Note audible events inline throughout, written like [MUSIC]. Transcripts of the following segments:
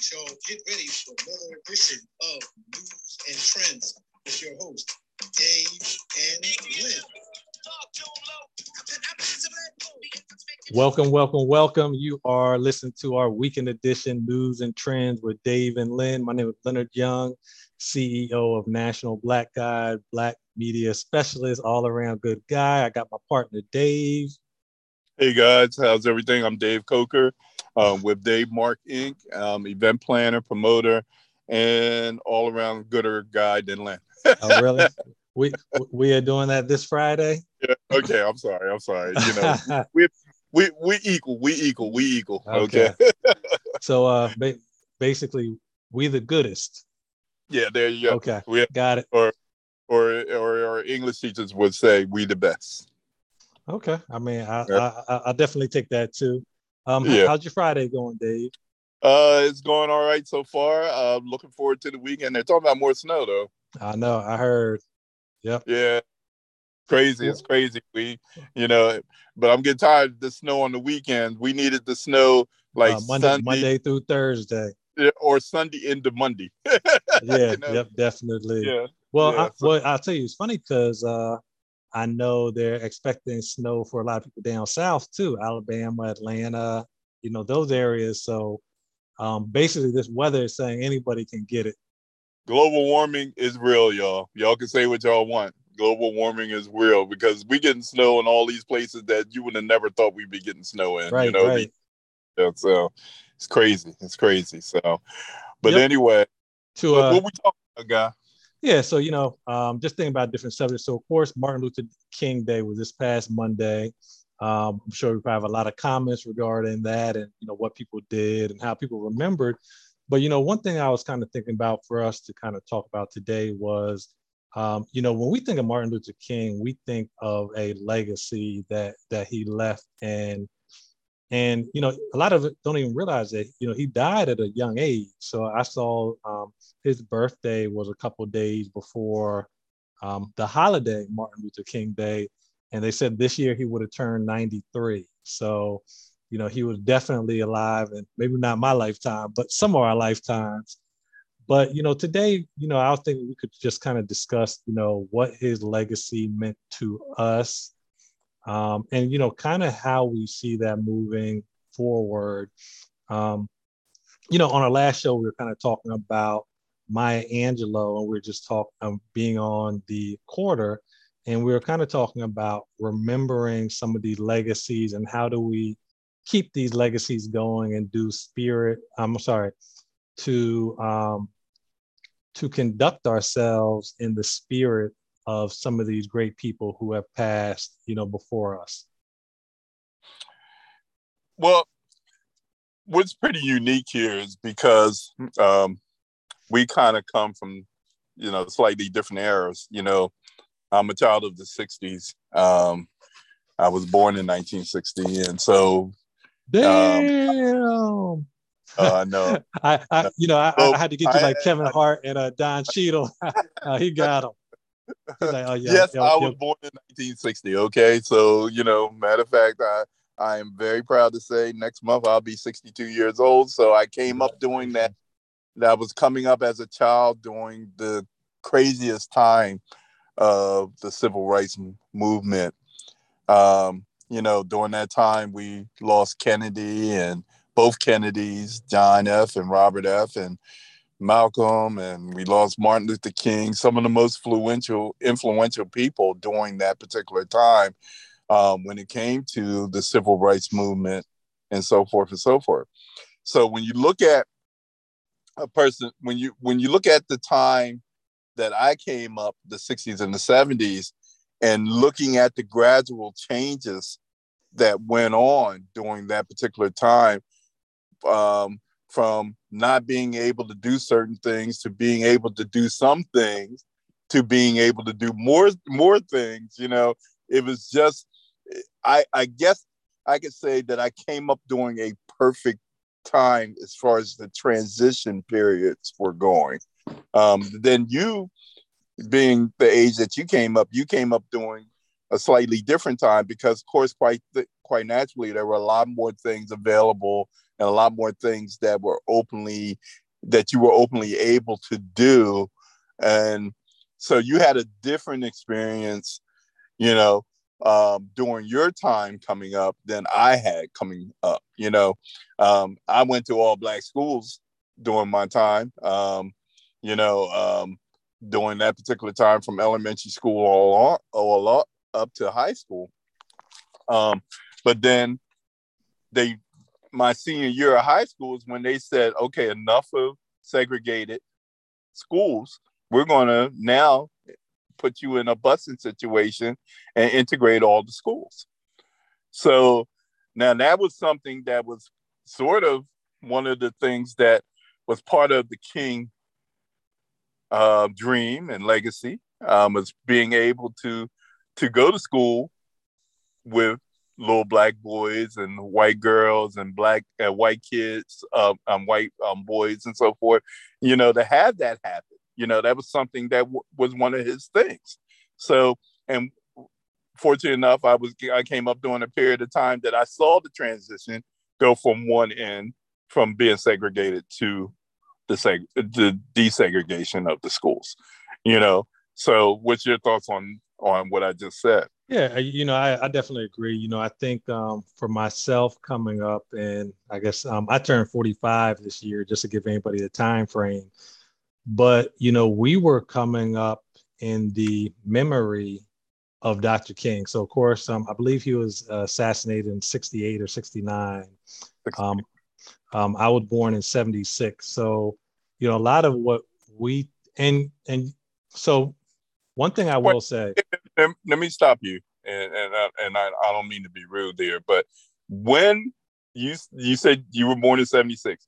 right, y'all, get ready for another edition of News and Trends with your host, Dave and Len. Welcome, welcome, welcome. You are listening to our weekend edition News and Trends with Dave and Len. My name is Leonard Young, CEO of National Black Guide, Black Media Specialist, all around good guy. I got my partner, Dave. Hey guys, how's everything? I'm Dave Coker um, with Dave Mark Inc., um, event planner, promoter, and all around gooder guy than Len. oh, really? We we are doing that this Friday. Yeah. Okay. I'm sorry. I'm sorry. You know, [LAUGHS] we we we equal. We equal. We equal. Okay. okay. so uh, ba- basically, we the goodest. Yeah. There you go. Okay. We got it. Or or or our English teachers would say we the best. Okay. I mean, I yeah. I, I definitely take that too. Um, yeah. how's your Friday going, Dave? Uh, it's going all right so far. Uh, looking forward to the weekend. They're talking about more snow though. I know. I heard. Yep. Yeah. Crazy. It's crazy. We, you know, but I'm getting tired of the snow on the weekend. We needed the snow like uh, Monday, Sunday, Monday through Thursday. Or Sunday into Monday. [LAUGHS] yeah. you know? Yep. Definitely. Yeah. Well, yeah, I, so. well, I'll tell you, it's funny because uh, I know they're expecting snow for a lot of people down south too, Alabama, Atlanta, you know, those areas. So um, basically, this weather is saying anybody can get it. Global warming is real, y'all. Y'all can say what y'all want. Global warming is real because we getting snow in all these places that you would have never thought we'd be getting snow in. Right, you know, right. Yeah, so it's crazy. It's crazy. So, but yep. anyway, to uh, what we talking about, guy? Yeah, so you know, um, just thinking about different subjects. So of course, Martin Luther King Day was this past Monday. Um, I'm sure we probably have a lot of comments regarding that and you know what people did and how people remembered. But you know, one thing I was kind of thinking about for us to kind of talk about today was, um, you know, when we think of Martin Luther King, we think of a legacy that that he left and and you know a lot of it don't even realize that you know he died at a young age. So i saw um, his birthday was a couple days before um, the holiday martin luther king day. And they said this year he would have turned 93 so you know he was definitely alive and maybe not my lifetime but some of our lifetimes. But you know today you know i thinking we could just kind of discuss you know what his legacy meant to us um, and you know kind of how we see that moving forward um, you know on our last show we were kind of talking about maya angelou and we are just talking um, being on the quarter and we were kind of talking about remembering some of these legacies and how do we keep these legacies going and do spirit i'm sorry to um, to conduct ourselves in the spirit of some of these great people who have passed, you know, before us? Well, what's pretty unique here is because um, we kind of come from, you know, slightly different eras. You know, I'm a child of the '60s. Um, I was born in 1960, and so damn. Um, uh, I know. [LAUGHS] I, I, you know, I, I, had to get you like Kevin Hart and uh, Don Cheadle. [LAUGHS] uh, he got him. Like, oh, yeah, yes, I was born in 1960. Okay, so you know, matter of fact, I I am very proud to say next month I'll be 62 years old. So I came up doing that. That was coming up as a child during the craziest time of the civil rights movement. Um, you know, during that time we lost Kennedy and both Kennedys, John F. and Robert F. and Malcolm and we lost Martin Luther King, some of the most influential influential people during that particular time um, when it came to the civil rights movement and so forth and so forth. So when you look at a person, when you when you look at the time that I came up, the 60s and the 70s, and looking at the gradual changes that went on during that particular time, um, from not being able to do certain things to being able to do some things to being able to do more more things you know? It was just i i guess i could say that i came up during a perfect time as far as the transition periods were going. Um, then you being the age that you came up you came up during a slightly different time because of course quite quite naturally, there were a lot more things available and a lot more things that were openly that you were openly able to do, and so you had a different experience, you know, um, during your time coming up than I had coming up. You know, um, I went to all black schools during my time. Um, you know, um, during that particular time from elementary school all, all up to high school. Um, but then they, my senior year of high school is when they said, okay, enough of segregated schools. We're going to now put you in a busing situation and integrate all the schools. So now that was something that was sort of one of the things that was part of the King uh, dream and legacy um, was being able to to go to school with little black boys and white girls and black uh, white kids, uh, um, white um, boys and so forth. You know, to have that happen, you know, that was something that w- was one of his things. So, and fortunate enough, I was I came up during a period of time that I saw the transition go from one end from being segregated to the seg the desegregation of the schools. You know, so what's your thoughts on on what I just said? Yeah, you know, I, I definitely agree. You know, I think um, for myself coming up, and I guess um, I turned 45 this year, just to give anybody a time frame. But you know, we were coming up in the memory of Dr. King. So, of course, um, I believe he was assassinated in 68 or 69. Um, um, I was born in 76. So, you know, a lot of what we, and, and so one thing I will say. Let, let me stop you. And, and, I, and I, I don't mean to be rude there, but when you, you said you were born in 76,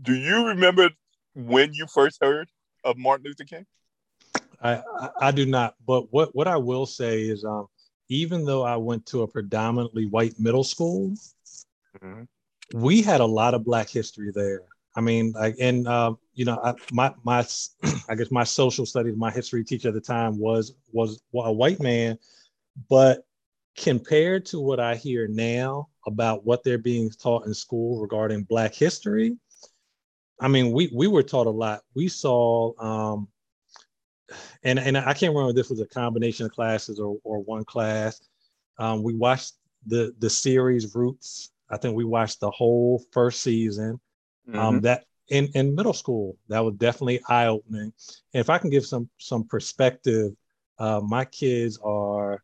do you remember when you first heard of Martin Luther King? I, I, do not. But what, what I will say is, um, even though I went to a predominantly white middle school, mm-hmm. we had a lot of Black history there. I mean, like, and uh, you know, I, my my, [CLEARS THROAT] I guess my social studies, my history teacher at the time was was a white man, but compared to what I hear now about what they're being taught in school regarding Black history, I mean, we we were taught a lot. We saw um, and and I can't remember if this was a combination of classes or, or one class. Um, we watched the the series Roots. I think we watched the whole first season. Um, mm-hmm. Um, that in in middle school that was definitely eye opening. And if I can give some some perspective, uh, my kids are.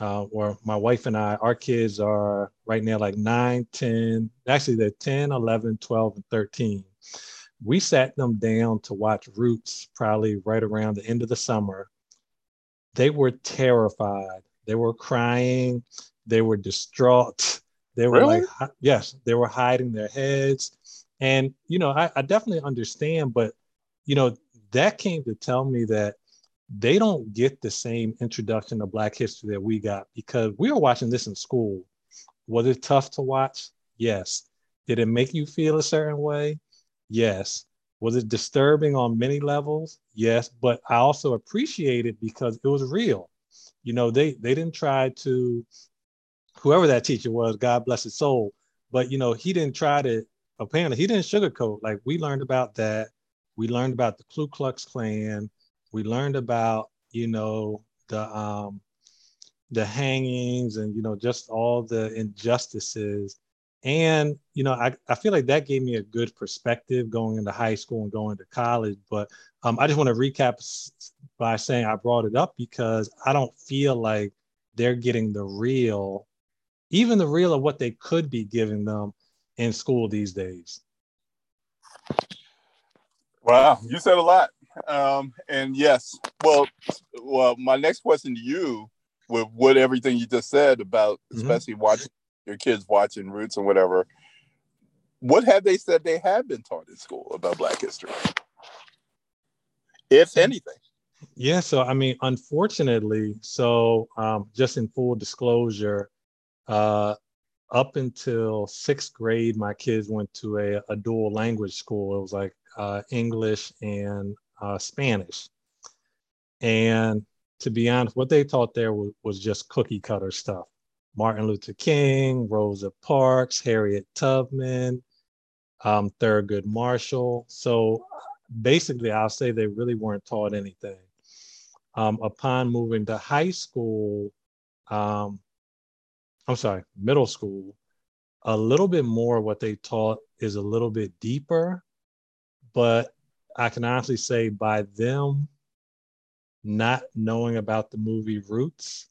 Uh, or my wife and I, our kids are right now like 9, 10, actually they're 10, 11, 12, and 13 we sat them down to watch Roots probably right around the end of the summer. They were terrified. They were crying. They were distraught. They were really? like, yes, they were hiding their heads. And, you know, I, I definitely understand, but, you know, that came to tell me that they don't get the same introduction to Black history that we got because we were watching this in school. Was it tough to watch? Yes. Did it make you feel a certain way? Yes. Was it disturbing on many levels? Yes, but I also appreciate it because it was real. You know, they they didn't try to whoever that teacher was, God bless his soul, but you know, he didn't try to apparently he didn't sugarcoat. Like we learned about that. We learned about the Ku Klux Klan. We learned about, you know, the um the hangings and you know just all the injustices and you know I, I feel like that gave me a good perspective going into high school and going to college but um, i just want to recap by saying i brought it up because i don't feel like they're getting the real even the real of what they could be giving them in school these days wow you said a lot um, and yes well well my next question to you with what everything you just said about mm-hmm. especially mm-hmm. watching your kids watching Roots and whatever, what have they said they have been taught in school about Black history, if anything? Yeah, so I mean, unfortunately, so um, just in full disclosure, uh, up until sixth grade, my kids went to a, a dual language school. It was like uh, English and uh, Spanish. And to be honest, what they taught there was, was just cookie cutter stuff Martin Luther King, Rosa Parks, Harriet Tubman, um, Thurgood Marshall. So basically, I'll say they really weren't taught anything. Um, upon moving to high school, um, I'm sorry, middle school, a little bit more what they taught is a little bit deeper, but I can honestly say by them not knowing about the movie Roots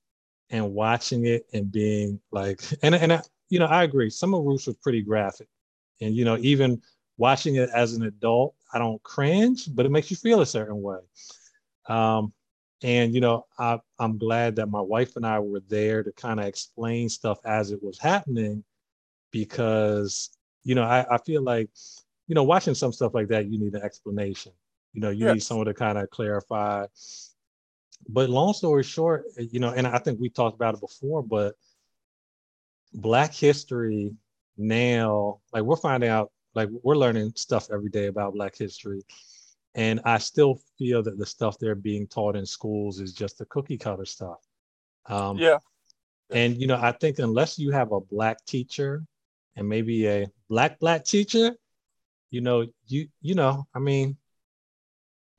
and watching it and being like, and and I, you know, I agree. Some of Roots was pretty graphic, and you know, even watching it as an adult, I don't cringe, but it makes you feel a certain way. Um, and you know, I, I'm glad that my wife and I were there to kind of explain stuff as it was happening, because you know, I, I feel like, you know, watching some stuff like that, you need an explanation. You know, you yes. need someone to kind of clarify. But long story short, you know, and I think we talked about it before, but Black history now, like we're finding out, like we're learning stuff every day about Black history. And I still feel that the stuff they're being taught in schools is just the cookie cutter stuff. Um, yeah. And, you know, I think unless you have a Black teacher and maybe a Black, Black teacher, you know, you, you know, I mean,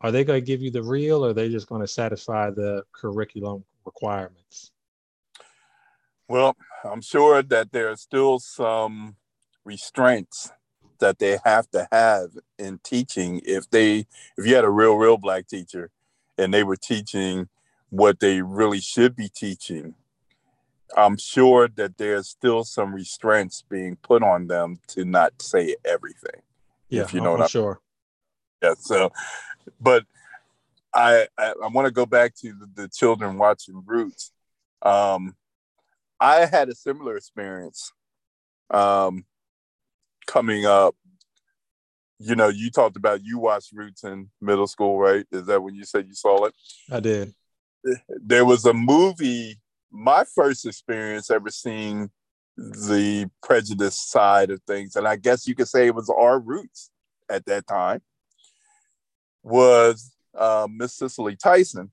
are they going to give you the real or are they just going to satisfy the curriculum requirements? Well, I'm sure that there are still some restraints that they have to have in teaching if they if you had a real real black teacher and they were teaching what they really should be teaching i'm sure that there's still some restraints being put on them to not say everything yeah if you know I'm, what i'm sure. Yeah so but i i, I want to go back to the, the children watching roots. Um i had a similar experience. Um coming up, you know, you talked about you watched Roots in middle school, right? Is that when you said you saw it? I did. There was a movie, my first experience ever seeing the prejudice side of things, and I guess you could say it was our roots at that time, was uh, Miss Cicely Tyson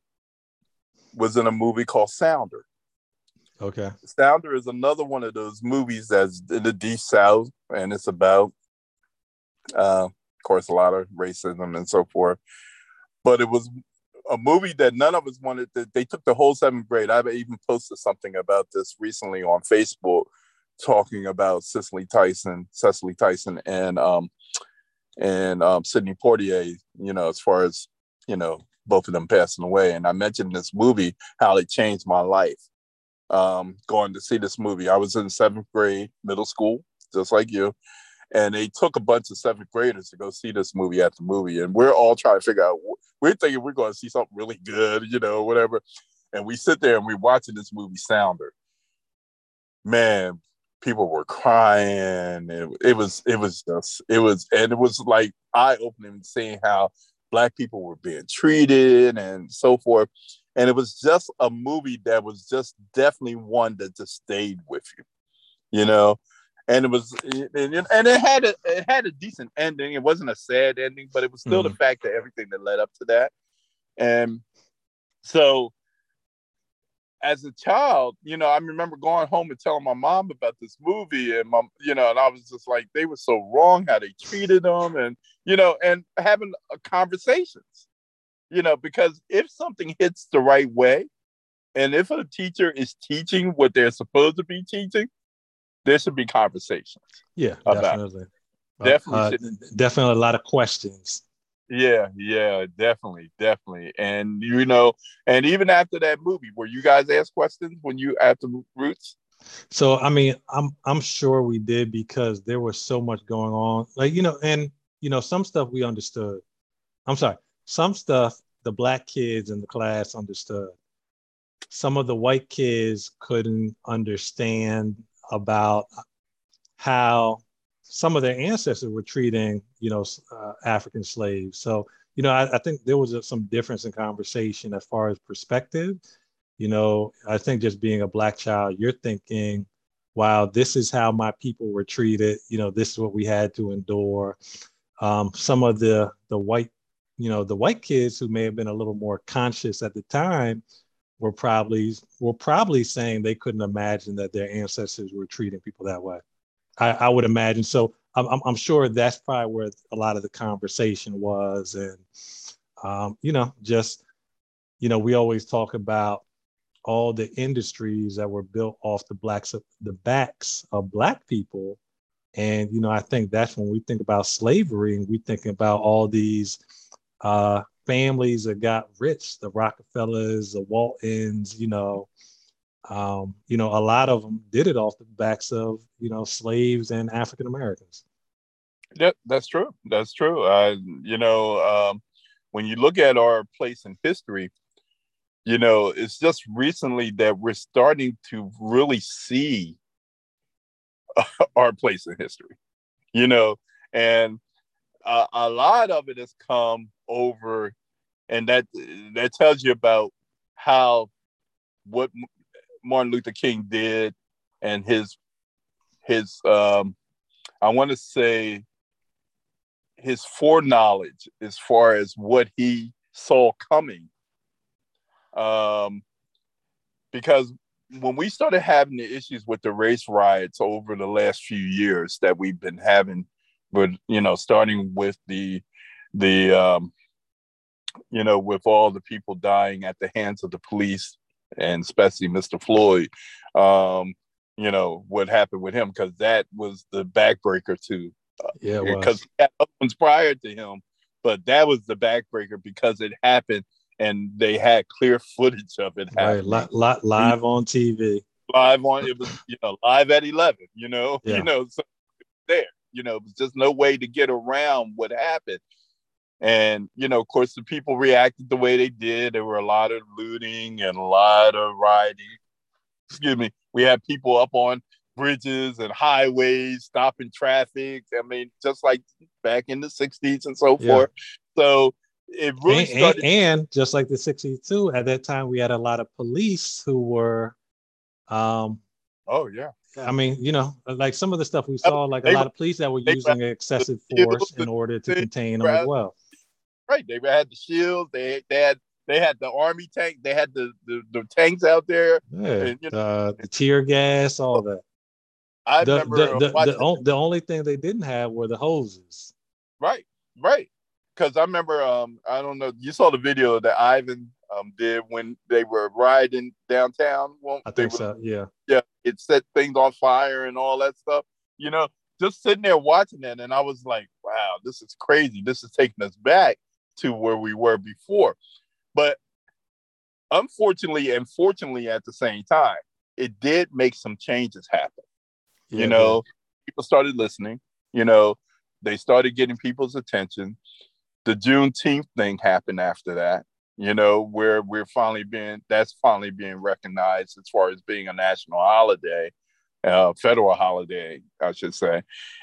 was in a movie called Sounder. Okay. Sounder is another one of those movies that's in the deep south, and it's about, uh, of course, a lot of racism and so forth. But it was a movie that none of us wanted. To, they took the whole seventh grade. I even posted something about this recently on Facebook, talking about Cicely Tyson, Cicely Tyson, and um, and um, Sidney Poitier. You know, as far as you know, both of them passing away. And I mentioned this movie how it changed my life um, going to see this movie. I was in seventh grade, middle school, just like you. And they took a bunch of seventh graders to go see this movie at the movie. And we're all trying to figure out, we're thinking we're going to see something really good, you know, whatever. And we sit there and we're watching this movie Sounder. Man, people were crying. It, it was, it was just, it was, and it was like eye opening seeing how Black people were being treated and so forth and it was just a movie that was just definitely one that just stayed with you you know and it was and, and it had a it had a decent ending it wasn't a sad ending but it was still mm. the mm-hmm. fact that everything that led up to that and so as a child, you know, I remember going home and telling my mom about this movie, and my, you know, and I was just like, they were so wrong how they treated them, and you know, and having conversations you know, because if something hits the right way, and if a teacher is teaching what they're supposed to be teaching, there should be conversations. Yeah, definitely. Uh, definitely, uh, definitely a lot of questions. Yeah, yeah, definitely, definitely. And you know, and even after that movie, were you guys asked questions when you after Roots? So I mean, I'm I'm sure we did because there was so much going on. Like you know, and you know, some stuff we understood. I'm sorry, some stuff the black kids in the class understood. Some of the white kids couldn't understand about how some of their ancestors were treating, you know, uh, African slaves. So, you know, I, I think there was a, some difference in conversation as far as perspective. You know, I think just being a black child, you're thinking, wow, this is how my people were treated. You know, this is what we had to endure. Um, some of the the white you know, the white kids who may have been a little more conscious at the time were probably were probably saying they couldn't imagine that their ancestors were treating people that way. I, I would imagine. So I'm, I'm sure that's probably where a lot of the conversation was, and um, you know, just you know, we always talk about all the industries that were built off the blacks the backs of black people and you know i think that's when we think about slavery and we think about all these uh, families that got rich the rockefellers the waltons you know um, you know a lot of them did it off the backs of you know slaves and african americans. Yeah that's true that's true. Uh, you know um, when you look at our place in history you know, it's just recently that we're starting to really see [LAUGHS] our place in history, you know, and uh, a lot of it has come over, and that that tells you about how what Martin Luther King did and his his um, I want to say his foreknowledge as far as what he saw coming. Um, because when we started having the issues with the race riots over the last few years that we've been having, but you know, starting with the the um, you know, with all the people dying at the hands of the police, and especially Mr. Floyd, um, you know, what happened with him because that was the backbreaker to uh, yeah, because ones prior to him, but that was the backbreaker because it happened and they had clear [LAUGHS] footage of it happening. Right, li- li- live on TV. Live on it was you know live at eleven. You know, [LAUGHS] yeah. you know, so there. You know, was just no way to get around what happened. And you know, of course, the people reacted the way they did. There were a lot of looting and a lot of rioting. Excuse me. We had people up on bridges and highways stopping traffic. I mean, just like back in the '60s and so yeah. forth. So it really and, started. And, and, just like the 62, at that time we had a lot of police who were um oh yeah. I mean, you know, like some of the stuff we saw, like a lot of police that were using excessive force in order to contain them as well. Right. They had the shields, they they had they had the army tank, they had the the, the tanks out there. Yeah, and, you know, uh, the tear gas, all that. I the, remember the, the, the, the only thing they didn't have were the hoses. Right, right because I remember um I don't know you saw the video that Ivan um did when they were riding downtown. Well, I think were, so. Yeah. Yeah. It set things on fire and all that stuff. You know, just sitting there watching it, and I was like, wow, this is crazy. This is taking us back to where we were before. But unfortunately and fortunately at the same time, it did make some changes happen. Yeah, you know, people started listening. You know, they started getting people's attention the Juneteenth thing happened after that, you know, where we're finally being that's finally being recognized as far as being a national holiday, uh, federal holiday, I should say,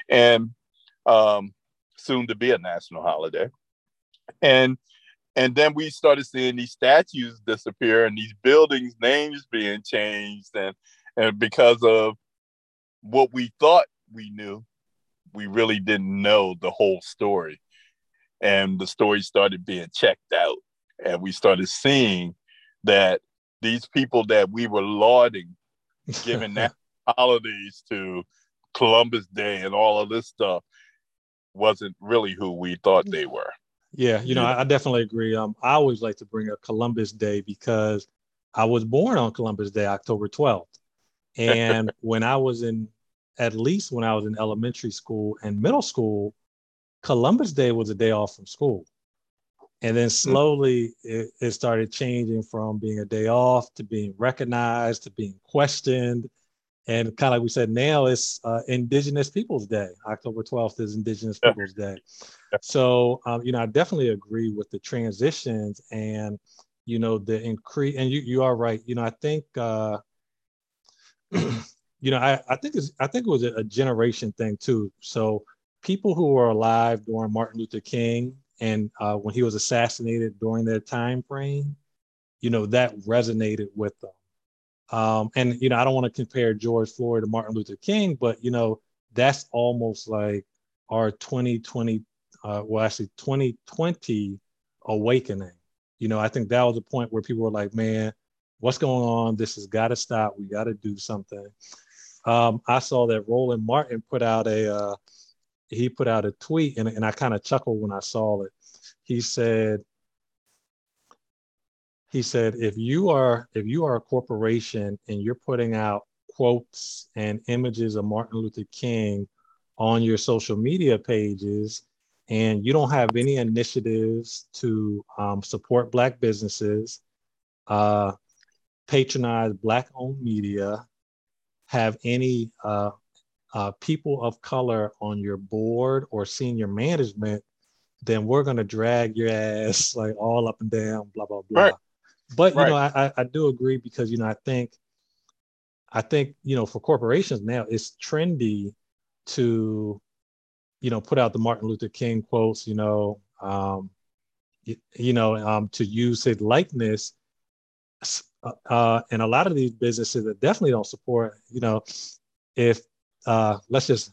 and um, soon to be a national holiday. And and then we started seeing these statues disappear and these buildings names being changed and and because of what we thought we knew we really didn't know the whole story. And the story started being checked out. And we started seeing that these people that we were lauding [LAUGHS] giving that holidays to columbus day and all of this stuff wasn't really who we thought they were yeah you know I, I definitely agree um i always like to bring up columbus day because i was born on columbus day october 12th and [LAUGHS] when i was in at least when i was in elementary school and middle school Columbus Day was a day off from school. And then hmm. slowly it, it, started changing from being a day off to being recognized to being questioned. And kind of like we said, now it's uh, Indigenous Peoples Day. October 12th is Indigenous yeah. Peoples Day. Yeah. So, um, you know, I definitely agree with the transitions and, you know, the increase. And you, you are right. You know, I think, uh, [CLEARS THROAT] you know, I, I think it's, I think it was a, generation thing too. So people who were alive during Martin Luther King and uh, when he was assassinated during that time frame, you know, that resonated with them. Um, and you know, I don't want to compare George Floyd to Martin Luther King, but you know, that's almost like our 2020, uh, well, actually 2020 awakening. You know, I think that was a point where people were like, man, what's going on? This has got to stop. We got to do something. Um, I saw that Roland Martin put out a uh, he put out a tweet, and, and I kind of chuckled when I saw it. He said, he said, if you are if you are a corporation and you're putting out quotes and images of Martin Luther King on your social media pages, and you don't have any initiatives to um, support Black businesses, uh, patronize Black owned media, have any uh, uh, people of color on your board or senior management, then we're going to drag your ass [LAUGHS] like all up and down, blah, blah, blah. Right. But, you know, I, I do agree because, you know, I think, I think, you know, for corporations now, it's trendy to, you know, put out the Martin Luther King quotes, you know, um, you, you know, um, to use his likeness. Uh, uh, and a lot of these businesses that definitely don't support, you know, if uh, let's just,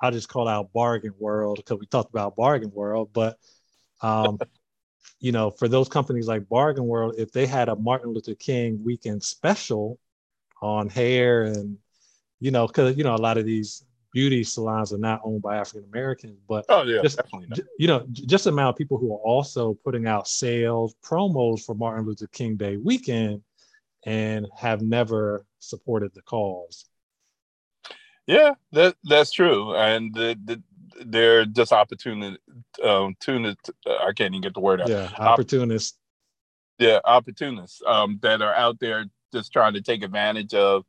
I'll just call out Bargain World because we talked about Bargain World, but um, you know, for those companies like Bargain World, if they had a Martin Luther King weekend special on hair and you know, because you know a lot of these beauty salons are not owned by African Americans, but oh yeah, just, definitely not. you know, just the amount of people who are also putting out sales promos for Martin Luther King Day weekend and have never supported the cause. Yeah, that that's true, and the, the, they're just opportunity. Um, tunist, uh, I can't even get the word out. Yeah, opportunists. Op- yeah, opportunists um, that are out there just trying to take advantage of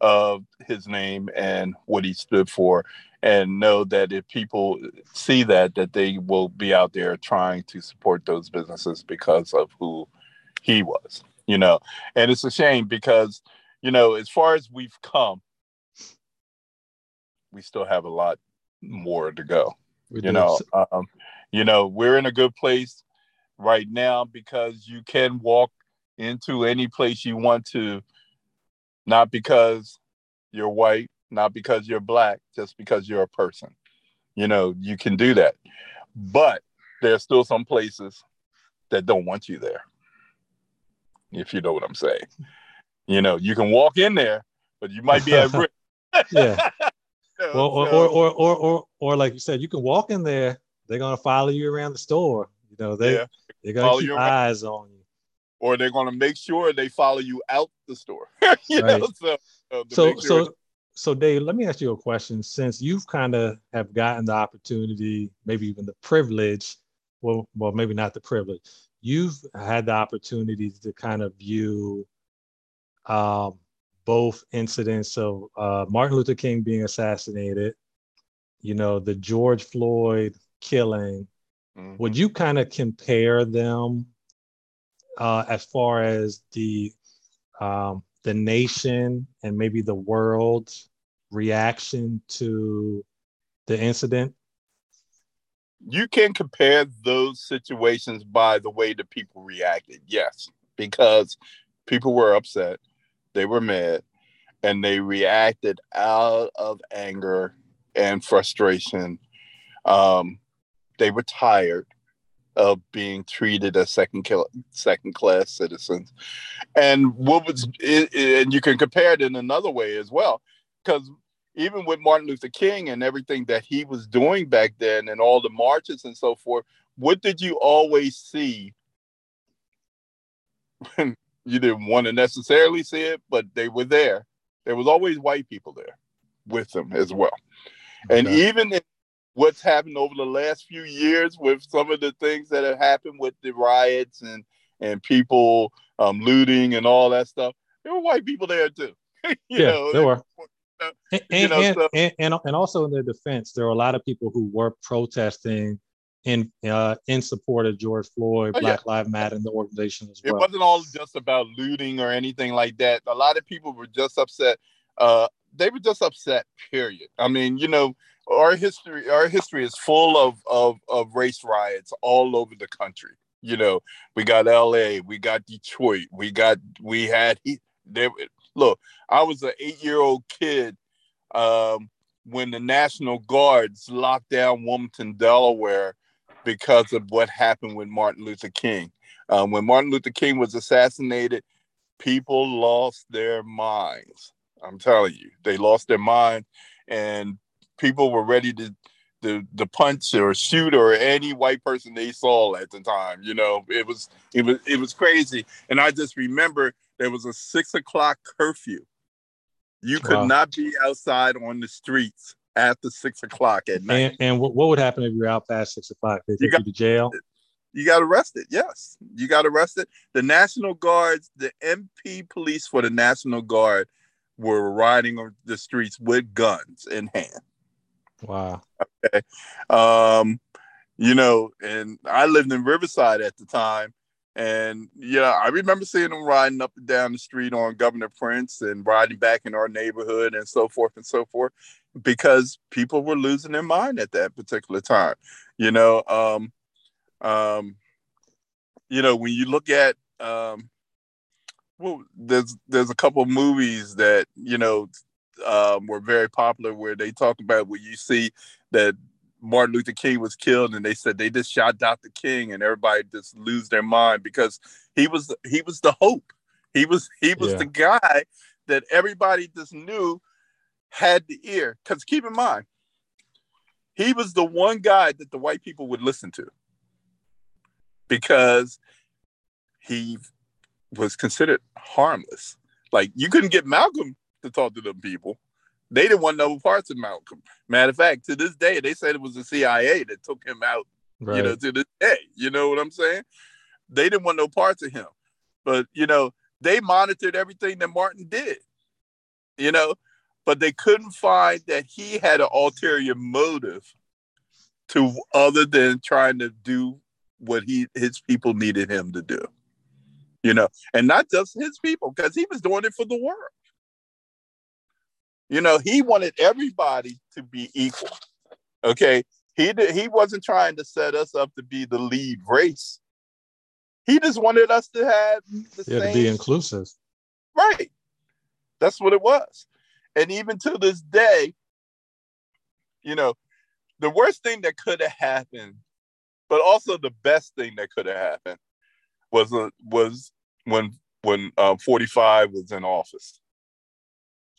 of his name and what he stood for and know that if people see that that they will be out there trying to support those businesses because of who he was you know and it's a shame because you know as far as we've come we still have a lot more to go we you do. know um, you know we're in a good place right now because you can walk into any place you want to not because you're white, not because you're black, just because you're a person. You know, you can do that. But there's still some places that don't want you there. If you know what I'm saying. You know, you can walk in there, but you might be at [LAUGHS] risk. yeah. Well, or, or, or, or, or, or, like you said, you can walk in there. They're gonna follow you around the store. You know, they yeah. they're gonna follow keep eyes on you or they're going to make sure they follow you out the store. [LAUGHS] you right. know, so uh, so sure so so Dave, let me ask you a question. Since you've kind of have gotten the opportunity, maybe even the privilege, well, well, maybe not the privilege, you've had the opportunity to kind of view um, both incidents of uh, Martin Luther King being assassinated, you know, the George Floyd killing. Mm-hmm. Would you kind of compare them uh, as far as the um, the nation and maybe the world's reaction to the incident? You can compare those situations by the way the people reacted. Yes, because people were upset, they were mad, and they reacted out of anger and frustration. Um, they were tired of being treated as second kill, second class citizens. And what was it, and you can compare it in another way as well, because even with Martin Luther King and everything that he was doing back then, and all the marches and so forth, what did you always see? [LAUGHS] you didn't want to necessarily see it, but they were there. There was always white people there with them as well. Okay. And even in what's happened over the last few years with some of the things that have happened with the riots and and people um, looting and all that stuff. There were white people there too. [LAUGHS] yeah, know, there were. [LAUGHS] and, and, know, and, so. and, and, also in their defense, there were a lot of people who were protesting in uh, in support of George Floyd, oh, Black yeah. Lives Matter, and the organization as well. It wasn't all just about looting or anything like that. A lot of people were just upset. Uh, they were just upset. Period. I mean, you know, our history our history is full of, of of race riots all over the country you know we got la we got detroit we got we had there look i was an eight year old kid um, when the national guards locked down wilmington delaware because of what happened with martin luther king um, when martin luther king was assassinated people lost their minds. I'm telling you, they lost their mind, and people were ready to the the punch or shoot or any white person they saw at the time. You know, it was it was it was crazy. And I just remember there was a six o'clock curfew. You could wow. not be outside on the streets after six o'clock at night. And, and what, what would happen if you're out past six o'clock? They take you, got, you to jail. You got arrested. Yes, you got arrested. The National Guards, the MP police for the National Guard, were riding on the streets with guns in hand. Wow. Okay. Um, you know, and I lived in Riverside at the time. And yeah, I remember seeing them riding up and down the street on Governor Printz and riding back in our neighborhood and so forth and so forth because people were losing their mind at that particular time. You know, um, um, you know, when you look at um, well, there's there's a couple of movies that you know um, were very popular where they talk about where you see that Martin Luther King was killed and they said they just shot Dr. King and everybody just lose their mind because he was he was the hope. He was he was yeah. the guy that everybody just knew had the ear. Because keep in mind, he was the one guy that the white people would listen to because he was considered harmless. Like you couldn't get Malcolm to talk to them people. They didn't want no parts of Malcolm. Matter of fact, to this day, they said it was the CIA that took him out. Right. You know, to this day, you know what I'm saying? They didn't want no parts of him, but you know, they monitored everything that Martin did. You know, but they couldn't find that he had an ulterior motive to other than trying to do what he his people needed him to do. You know, and not just his people, because he was doing it for the world. You know, he wanted everybody to be equal. Okay. He did, he wasn't trying to set us up to be the lead race. He just wanted us to have the yeah, same, to be inclusive. Right. That's what it was. And even to this day, you know, the worst thing that could have happened, but also the best thing that could have happened was uh, was when when uh, 45 was in office.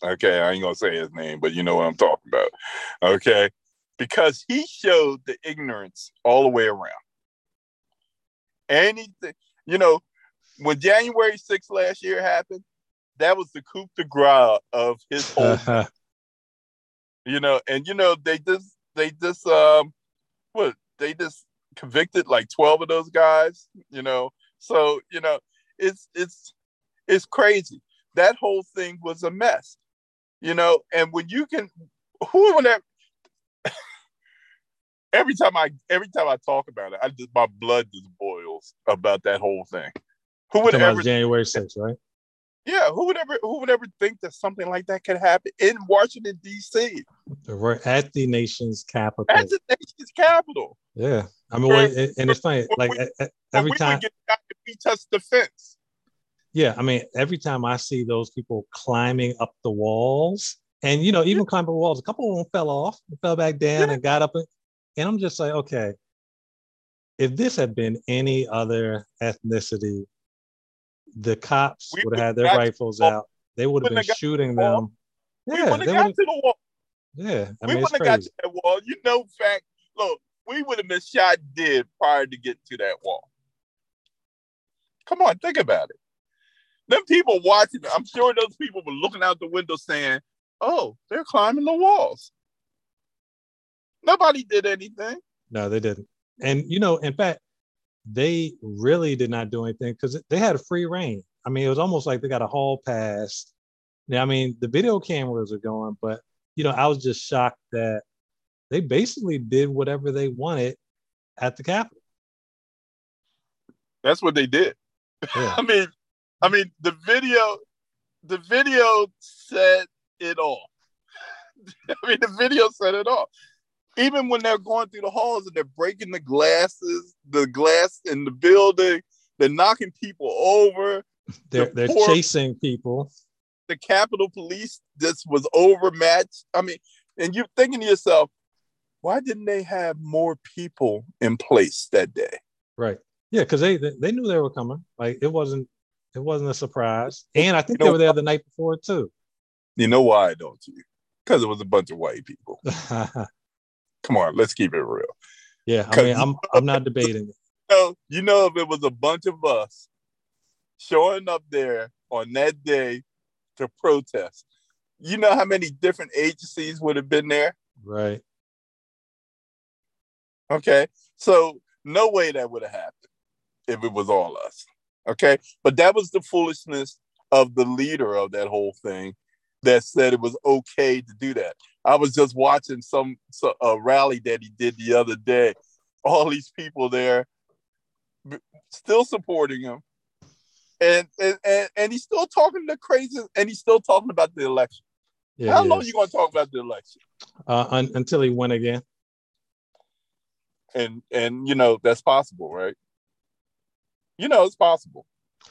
Okay, I ain't gonna say his name, but you know what I'm talking about. Okay, because he showed the ignorance all the way around. Anything, you know, when January 6th last year happened, that was the coup de grace of his [LAUGHS] whole. you know, and you know they just they just um, what they just convicted like 12 of those guys. You know, so you know it's it's it's crazy. That whole thing was a mess you know, and when you can, who would have, [LAUGHS] every time I every time I talk about it, I just my blood just boils about that whole thing. Who would ever January 6th, right? Yeah, who would ever who would ever think that something like that could happen in Washington D.C. We're at the nation's capital. At the nation's capital. Yeah, I mean, well, and it's funny. Like we, every time we touch the fence, yeah, I mean, every time I see those people climbing up the walls, and you know, even yeah. climbing walls, a couple of them fell off, fell back down, yeah. and got up, and, and I'm just like, okay, if this had been any other ethnicity, the cops would have had their rifles out. They would have been shooting them. Yeah, we wouldn't have got to the wall. Yeah, I mean, we would have got to that wall. You know, fact, look, we would have been shot dead prior to getting to that wall. Come on, think about it them people watching, I'm sure those people were looking out the window saying, "Oh, they're climbing the walls." Nobody did anything. No, they didn't. And you know, in fact, they really did not do anything because they had a free reign. I mean, it was almost like they got a hall pass. Now, I mean, the video cameras are going, but you know, I was just shocked that they basically did whatever they wanted at the Capitol. That's what they did. Yeah. [LAUGHS] I mean, I mean, the video, the video said it all. [LAUGHS] I mean, the video said it all. Even when they're going through the halls and they're breaking the glasses, the glass in the building, they're knocking people over. They're, the they're poor, chasing people. The Capitol Police just was overmatched. I mean, and you're thinking to yourself, why didn't they have more people in place that day? Right. Yeah, because they, they knew they were coming. Like it wasn't It wasn't a surprise. And I think you they were there the night before too. You know why, don't you? Because it was a bunch of white people. [LAUGHS] Come on, let's keep it real. Yeah, I mean, I'm I'm not debating it. [LAUGHS] You know, you know, if it was a bunch of us showing up there on that day to protest, you know how many different agencies would have been there? Right. Okay. So no way that would have happened if it was all us. Okay. But that was the foolishness of the leader of that whole thing that said it was okay to do that. I was just watching some a rally that he did the other day. All these people there still supporting him. And, and, and, and he's still talking the crazy and he's still talking about the election. Yeah, How long are you going to talk about the election? Uh, un- until he win again. And and you know that's possible, right? You know it's possible.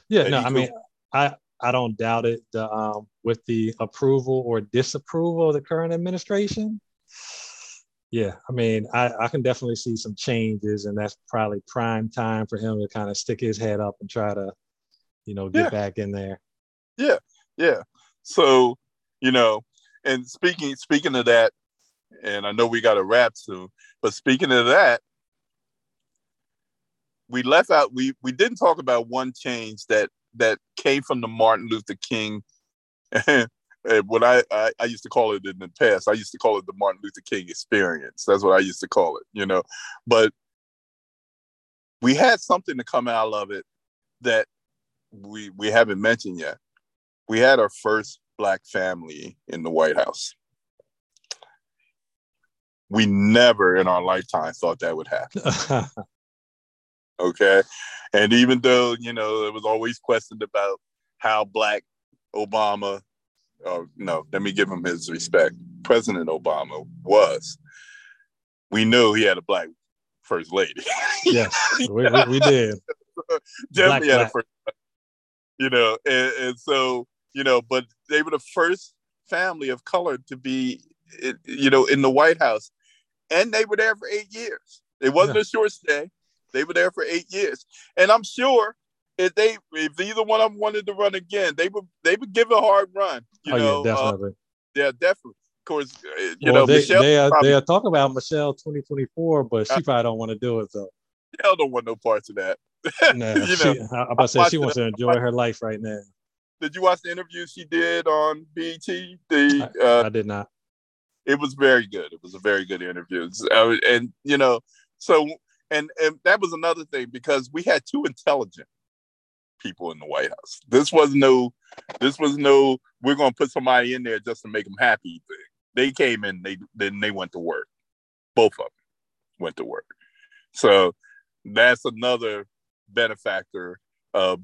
Yeah, no, I mean, I I don't doubt it. The, um, with the approval or disapproval of the current administration, yeah, I mean, I, I can definitely see some changes, and that's probably prime time for him to kind of stick his head up and try to, you know, get yeah. back in there. Yeah, yeah. So, you know, and speaking speaking of that, and I know we got a wrap soon, but speaking of that, we left out we we didn't talk about one change that that came from the Martin Luther King. [LAUGHS] what I, I, I used to call it in the past, I used to call it the Martin Luther King experience. That's what I used to call it, you know. But we had something to come out of it that we we haven't mentioned yet. We had our first black family in the White House. We never in our lifetime thought that would happen. [LAUGHS] okay. And even though, you know, it was always questioned about how black Obama, uh, no, let me give him his respect, President Obama was, we knew he had a black first lady. [LAUGHS] yes, we, we, we, did. [LAUGHS] Definitely black, had a first, you know, and, and so you know, but they were the first family of color to be, you know, in the White House, and they were there for eight years. It wasn't yeah. a short stay. They were there for eight years, and I'm sure if they, if either one of them wanted to run again, they would, they would give a hard run. You oh, know, yeah, definitely. Uh, yeah, definitely. Of course, uh, you well, know, they, Michelle they are, probably, they are talking about Michelle 2024, but she uh, probably don't want to do it though. Michelle don't want no parts of that. [LAUGHS] nah, you she, know, I'm about to say she wants to enjoy her life right now. Did you watch the interview she did on BET? The uh, I, did not. It was very good. It was a very good interview, uh, and you know, so and and that was another thing because we had two intelligent people in the White House. This was no, this was no. We're going to put somebody in there just to make them happy thing. They came in. They then they went to work. Both of them went to work. So that's another benefactor of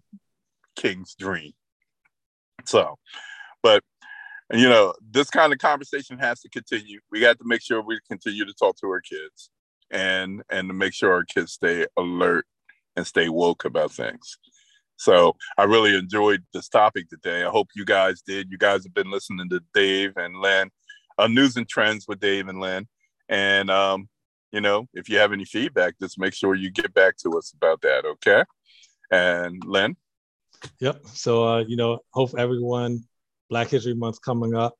King's dream. So, but you know, this kind of conversation has to continue. We got to make sure we continue to talk to our kids and and to make sure our kids stay alert and stay woke about things. So I really enjoyed this topic today. I hope you guys did. You guys have been listening to Dave and Len, uh, news and trends with Dave and Len. And um, you know, if you have any feedback, just make sure you get back to us about that. Okay. And Len. Yep. So, uh, you know, hope everyone, Black History Month coming up.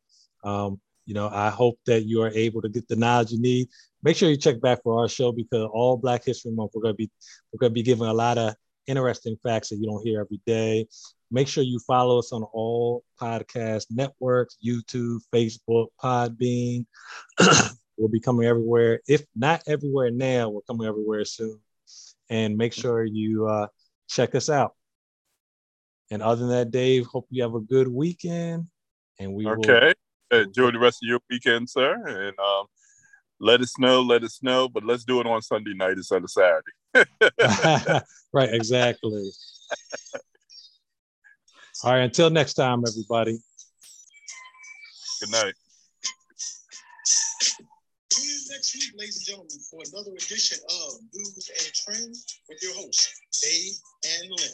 Um, you know, I hope that you are able to get the knowledge you need. Make sure you check back for our show because all Black History Month we're gonna be we're gonna be giving a lot of interesting facts that you don't hear every day. Make sure you follow us on all podcast networks, YouTube, Facebook, Podbean. [CLEARS THROAT] we'll be coming everywhere. If not everywhere now, we're coming everywhere soon. And make sure you uh, check us out. And other than that, Dave, hope you have a good weekend. And we okay. Will... Enjoy the rest of your weekend, sir. And um, let us know, let us know. But let's do it on Sunday night instead of Saturday. [LAUGHS] right, exactly. All right, until next time, everybody. Good night. Tune in next week, ladies and gentlemen, for another edition of News and Trends with your host, Dave and Len.